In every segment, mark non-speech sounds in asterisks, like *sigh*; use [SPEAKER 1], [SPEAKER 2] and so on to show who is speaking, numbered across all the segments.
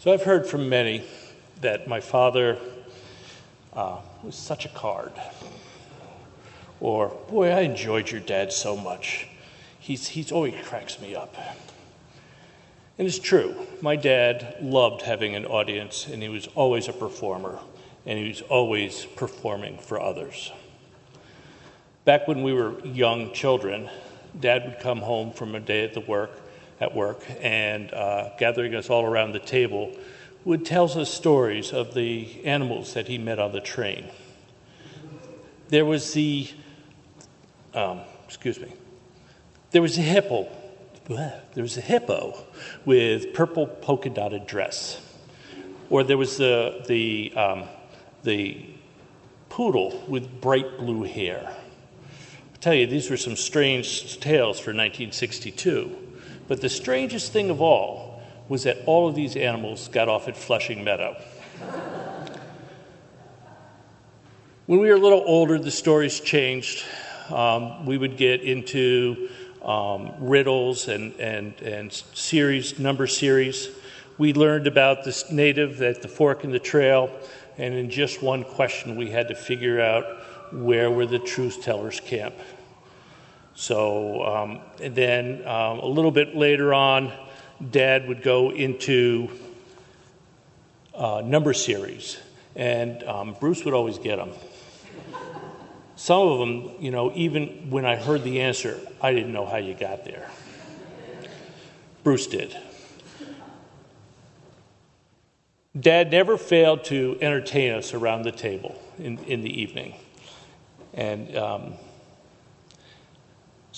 [SPEAKER 1] So I've heard from many that my father uh, was such a card. Or, boy, I enjoyed your dad so much. He's, he's always cracks me up. And it's true. My dad loved having an audience, and he was always a performer, and he was always performing for others. Back when we were young children, dad would come home from a day at the work at work and uh, gathering us all around the table, would tell us stories of the animals that he met on the train. There was the, um, excuse me, there was a hippo. *laughs* There was a hippo with purple polka dotted dress. Or there was the, the, um, the poodle with bright blue hair. I tell you, these were some strange tales for 1962. But the strangest thing of all was that all of these animals got off at Flushing Meadow. when we were a little older, the stories changed. Um, we would get into um, riddles and, and, and series, number series. We learned about this native at the fork in the trail, and in just one question, we had to figure out where were the truth tellers camp. So, um, and then um, a little bit later on, Dad would go into uh, number series, and um, Bruce would always get them. Some of them, you know, even when I heard the answer, I didn't know how you got there. Bruce did. Dad never failed to entertain us around the table in, in the evening. And um,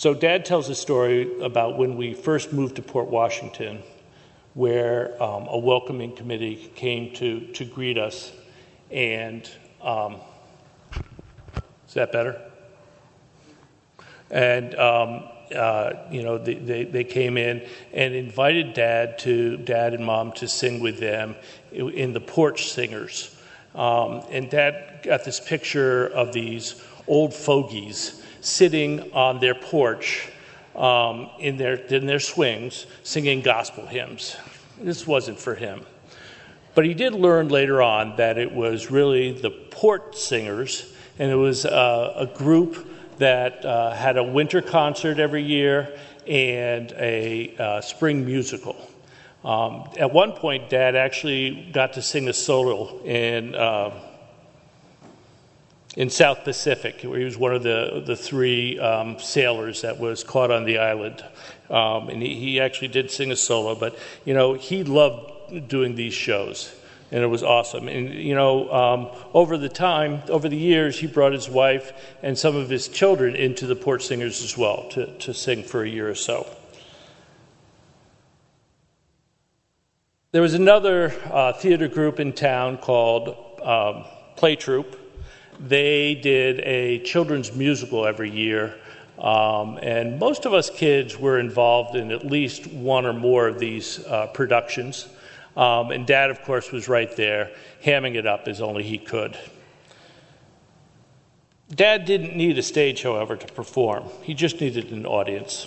[SPEAKER 1] so, Dad tells a story about when we first moved to Port Washington, where um, a welcoming committee came to, to greet us. And um, is that better? And, um, uh, you know, they, they, they, came in and invited dad to, dad and mom to sing with them in the porch singers. Um, and dad got this picture of these old fogies sitting on their porch um, in, their, in their swings singing gospel hymns. This wasn't for him. But he did learn later on that it was really the port singers, and it was uh, a group that uh, had a winter concert every year and a uh, spring musical. Um, at one point, Dad actually got to sing a solo in uh, in South Pacific, where he was one of the, the three um, sailors that was caught on the island. Um, and he, he actually did sing a solo, but, you know, he loved doing these shows. And it was awesome. And, you know, um, over the time, over the years, he brought his wife and some of his children into the Port Singers as well to, to sing for a year or so. There was another uh, theater group in town called um, Play Troupe they did a children's musical every year. Um, and most of us kids were involved in at least one or more of these uh, productions. Um, and dad, of course, was right there, hamming it up as only he could. Dad didn't need a stage, however, to perform, he just needed an audience.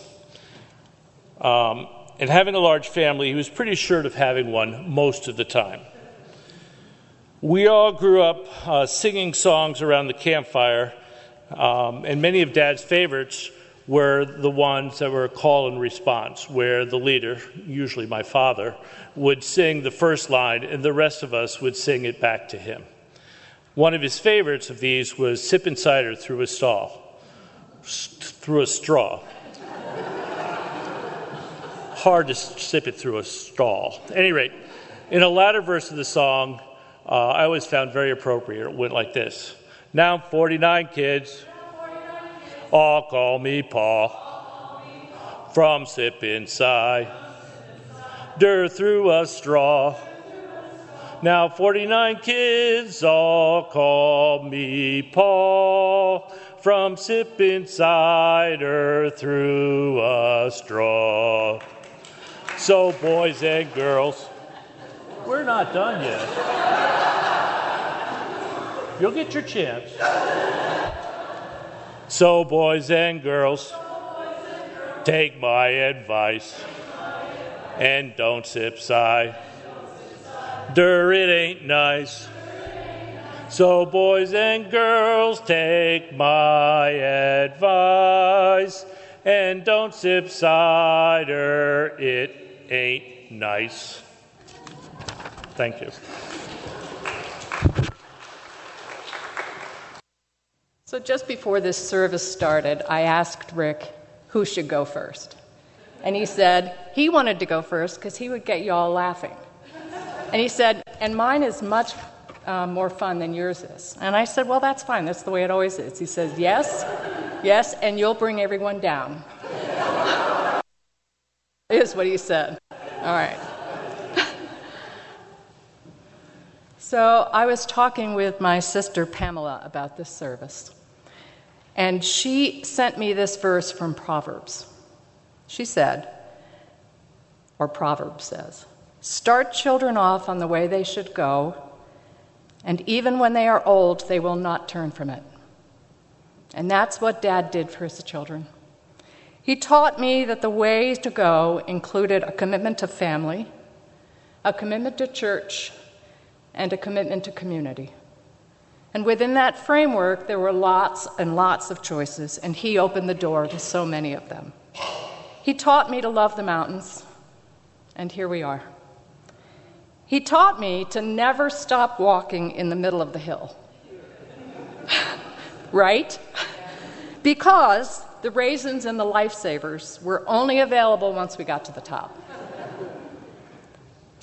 [SPEAKER 1] Um, and having a large family, he was pretty sure of having one most of the time. We all grew up uh, singing songs around the campfire, um, and many of Dad's favorites were the ones that were a call and response, where the leader, usually my father, would sing the first line, and the rest of us would sing it back to him. One of his favorites of these was sipping cider through a stall, through a straw. Hard to sip it through a stall. At any rate, in a latter verse of the song, uh, I always found very appropriate. It went like this Now I'm 49 kids. All call me Paul. From sip inside. Dirt through a straw. Now 49 kids all call me Paul. From sipping cider through a straw. So, boys and girls, we're not done yet. You'll get your chance. So, boys and girls, take my advice and don't sip sigh. Dur, it ain't nice. So, boys and girls, take my advice and don't sip cider, it ain't nice. Thank you.
[SPEAKER 2] So, just before this service started, I asked Rick who should go first. And he said he wanted to go first because he would get you all laughing. And he said, and mine is much uh, more fun than yours is. And I said, well, that's fine. That's the way it always is. He says, yes, yes, and you'll bring everyone down. *laughs* is what he said. All right. So I was talking with my sister Pamela about this service. And she sent me this verse from Proverbs. She said, or Proverbs says, Start children off on the way they should go, and even when they are old, they will not turn from it. And that's what Dad did for his children. He taught me that the way to go included a commitment to family, a commitment to church, and a commitment to community. And within that framework, there were lots and lots of choices, and he opened the door to so many of them. He taught me to love the mountains, and here we are. He taught me to never stop walking in the middle of the hill. *laughs* right? Because the raisins and the lifesavers were only available once we got to the top.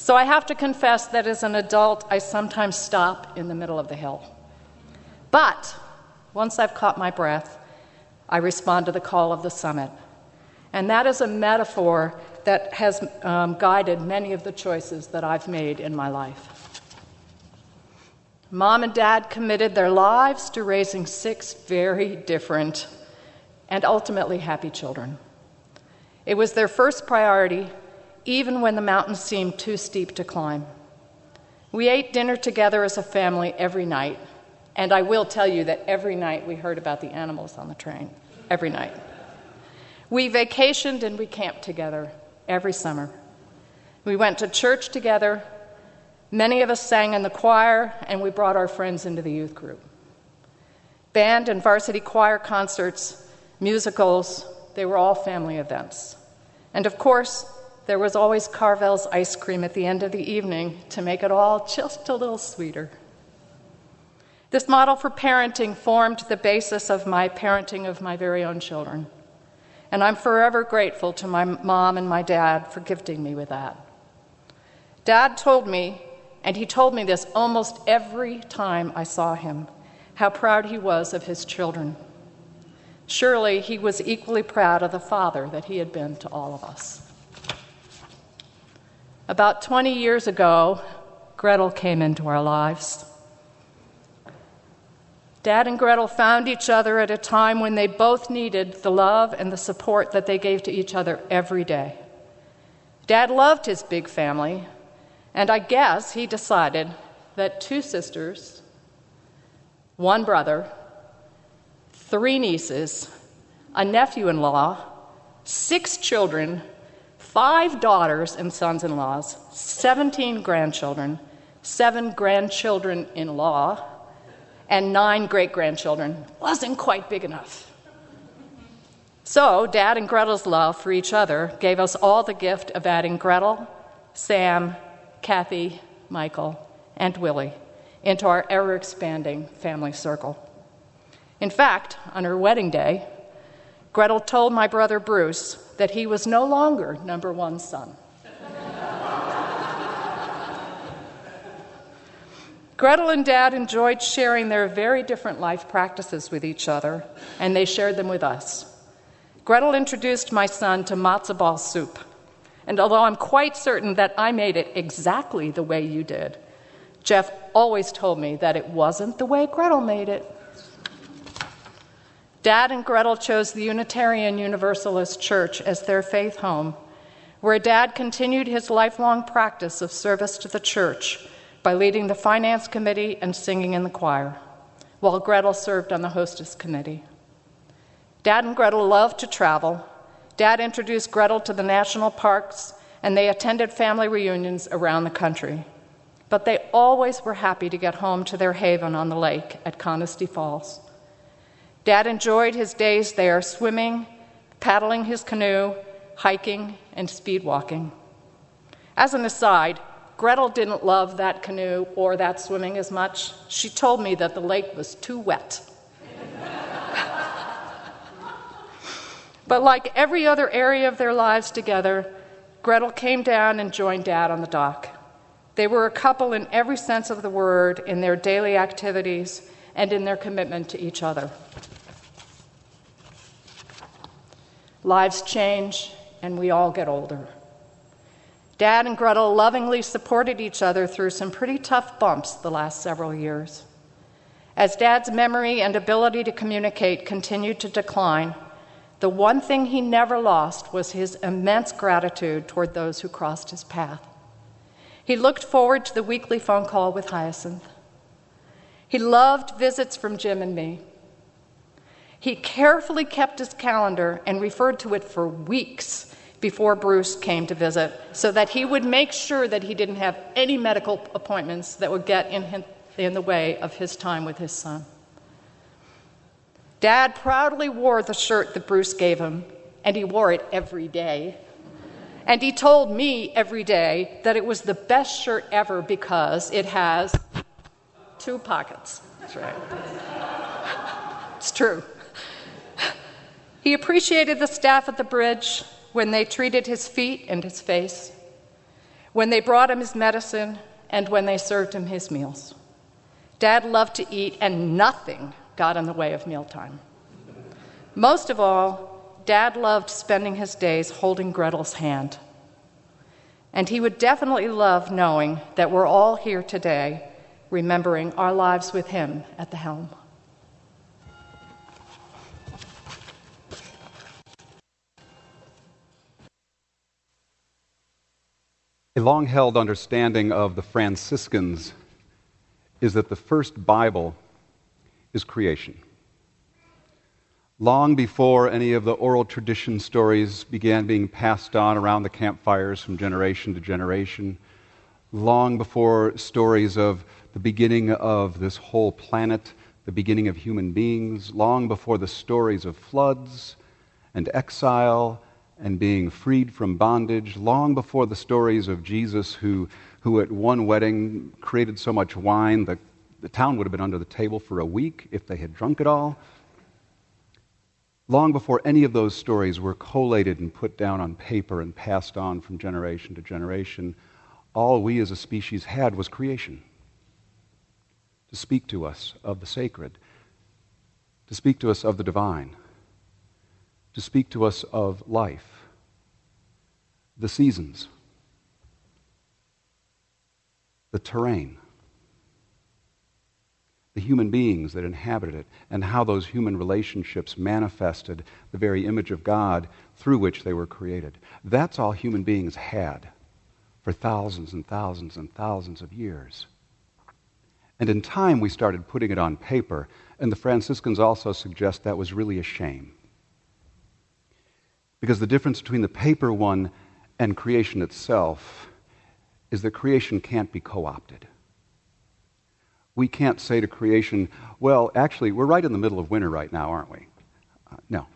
[SPEAKER 2] So I have to confess that as an adult, I sometimes stop in the middle of the hill. But once I've caught my breath, I respond to the call of the summit. And that is a metaphor that has um, guided many of the choices that I've made in my life. Mom and dad committed their lives to raising six very different and ultimately happy children. It was their first priority, even when the mountains seemed too steep to climb. We ate dinner together as a family every night, and I will tell you that every night we heard about the animals on the train. Every night. We vacationed and we camped together every summer. We went to church together. Many of us sang in the choir, and we brought our friends into the youth group. Band and varsity choir concerts, musicals, they were all family events. And of course, there was always Carvel's ice cream at the end of the evening to make it all just a little sweeter. This model for parenting formed the basis of my parenting of my very own children. And I'm forever grateful to my mom and my dad for gifting me with that. Dad told me, and he told me this almost every time I saw him, how proud he was of his children. Surely he was equally proud of the father that he had been to all of us. About 20 years ago, Gretel came into our lives. Dad and Gretel found each other at a time when they both needed the love and the support that they gave to each other every day. Dad loved his big family, and I guess he decided that two sisters, one brother, three nieces, a nephew in law, six children, five daughters and sons in laws, 17 grandchildren, seven grandchildren in law, and nine great grandchildren wasn't quite big enough. So, Dad and Gretel's love for each other gave us all the gift of adding Gretel, Sam, Kathy, Michael, and Willie into our ever expanding family circle. In fact, on her wedding day, Gretel told my brother Bruce that he was no longer number one son. Gretel and Dad enjoyed sharing their very different life practices with each other, and they shared them with us. Gretel introduced my son to matzo ball soup, and although I'm quite certain that I made it exactly the way you did, Jeff always told me that it wasn't the way Gretel made it. Dad and Gretel chose the Unitarian Universalist Church as their faith home, where Dad continued his lifelong practice of service to the church by leading the finance committee and singing in the choir, while Gretel served on the hostess committee. Dad and Gretel loved to travel. Dad introduced Gretel to the national parks, and they attended family reunions around the country. but they always were happy to get home to their haven on the lake at Conisty Falls. Dad enjoyed his days there swimming, paddling his canoe, hiking, and speed walking. As an aside, Gretel didn't love that canoe or that swimming as much. She told me that the lake was too wet. *laughs* but like every other area of their lives together, Gretel came down and joined Dad on the dock. They were a couple in every sense of the word in their daily activities and in their commitment to each other. Lives change, and we all get older. Dad and Gretel lovingly supported each other through some pretty tough bumps the last several years. As Dad's memory and ability to communicate continued to decline, the one thing he never lost was his immense gratitude toward those who crossed his path. He looked forward to the weekly phone call with Hyacinth. He loved visits from Jim and me. He carefully kept his calendar and referred to it for weeks before Bruce came to visit so that he would make sure that he didn't have any medical appointments that would get in, in the way of his time with his son. Dad proudly wore the shirt that Bruce gave him, and he wore it every day. And he told me every day that it was the best shirt ever because it has two pockets. That's right. *laughs* it's true. *laughs* He appreciated the staff at the bridge when they treated his feet and his face, when they brought him his medicine, and when they served him his meals. Dad loved to eat, and nothing got in the way of mealtime. Most of all, Dad loved spending his days holding Gretel's hand. And he would definitely love knowing that we're all here today remembering our lives with him at the helm.
[SPEAKER 3] A long held understanding of the Franciscans is that the first Bible is creation. Long before any of the oral tradition stories began being passed on around the campfires from generation to generation, long before stories of the beginning of this whole planet, the beginning of human beings, long before the stories of floods and exile and being freed from bondage, long before the stories of Jesus, who, who at one wedding created so much wine that the town would have been under the table for a week if they had drunk it all. Long before any of those stories were collated and put down on paper and passed on from generation to generation, all we as a species had was creation to speak to us of the sacred, to speak to us of the divine to speak to us of life, the seasons, the terrain, the human beings that inhabited it, and how those human relationships manifested the very image of God through which they were created. That's all human beings had for thousands and thousands and thousands of years. And in time, we started putting it on paper, and the Franciscans also suggest that was really a shame. Because the difference between the paper one and creation itself is that creation can't be co opted. We can't say to creation, well, actually, we're right in the middle of winter right now, aren't we? Uh, no.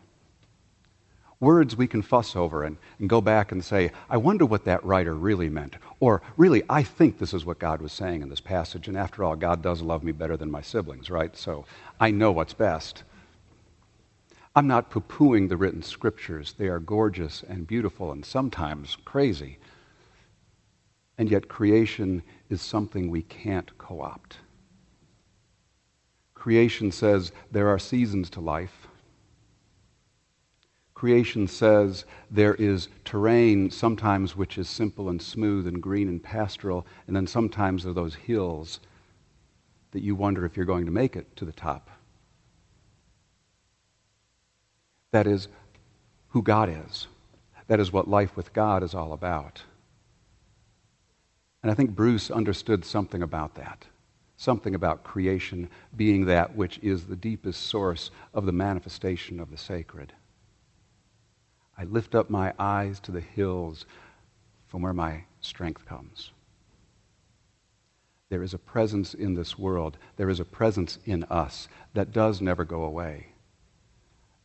[SPEAKER 3] Words we can fuss over and, and go back and say, I wonder what that writer really meant. Or, really, I think this is what God was saying in this passage. And after all, God does love me better than my siblings, right? So I know what's best. I'm not poo pooing the written scriptures. They are gorgeous and beautiful and sometimes crazy. And yet, creation is something we can't co opt. Creation says there are seasons to life. Creation says there is terrain, sometimes which is simple and smooth and green and pastoral, and then sometimes there are those hills that you wonder if you're going to make it to the top. That is who God is. That is what life with God is all about. And I think Bruce understood something about that. Something about creation being that which is the deepest source of the manifestation of the sacred. I lift up my eyes to the hills from where my strength comes. There is a presence in this world. There is a presence in us that does never go away.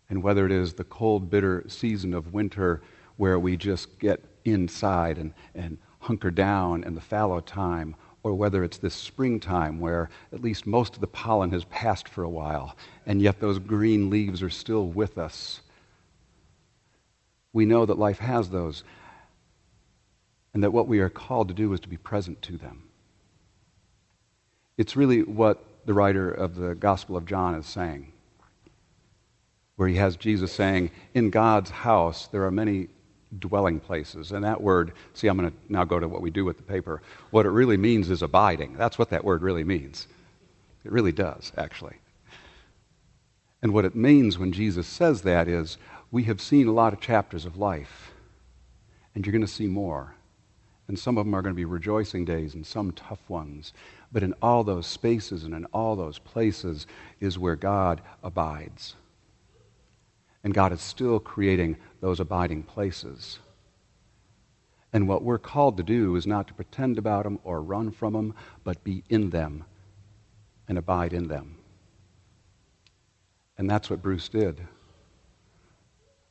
[SPEAKER 3] And whether it is the cold, bitter season of winter where we just get inside and, and hunker down in the fallow time, or whether it's this springtime where at least most of the pollen has passed for a while, and yet those green leaves are still with us. We know that life has those, and that what we are called to do is to be present to them. It's really what the writer of the Gospel of John is saying, where he has Jesus saying, In God's house there are many dwelling places. And that word, see, I'm going to now go to what we do with the paper. What it really means is abiding. That's what that word really means. It really does, actually. And what it means when Jesus says that is we have seen a lot of chapters of life, and you're going to see more. And some of them are going to be rejoicing days and some tough ones. But in all those spaces and in all those places is where God abides. And God is still creating those abiding places. And what we're called to do is not to pretend about them or run from them, but be in them and abide in them. And that's what Bruce did.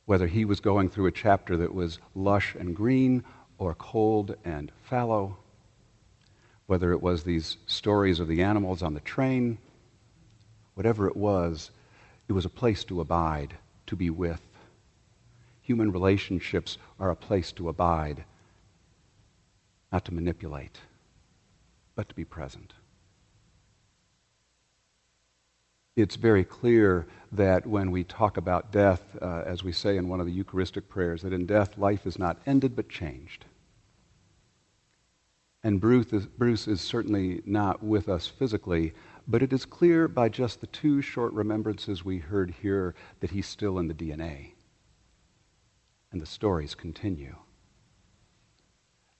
[SPEAKER 3] Whether he was going through a chapter that was lush and green or cold and fallow, whether it was these stories of the animals on the train, whatever it was, it was a place to abide, to be with. Human relationships are a place to abide, not to manipulate, but to be present. It's very clear that when we talk about death, uh, as we say in one of the Eucharistic prayers, that in death life is not ended but changed. And Bruce is, Bruce is certainly not with us physically, but it is clear by just the two short remembrances we heard here that he's still in the DNA and the stories continue.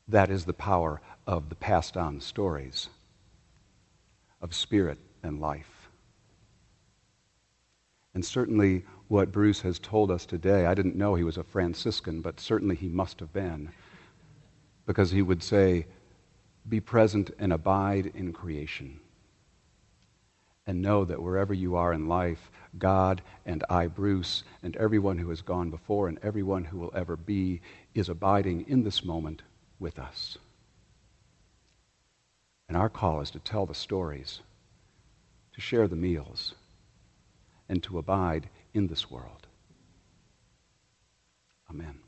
[SPEAKER 3] That is the power of the passed on stories of spirit and life. And certainly, what Bruce has told us today, I didn't know he was a Franciscan, but certainly he must have been, because he would say, Be present and abide in creation and know that wherever you are in life, God and I, Bruce, and everyone who has gone before and everyone who will ever be is abiding in this moment with us. And our call is to tell the stories, to share the meals, and to abide in this world. Amen.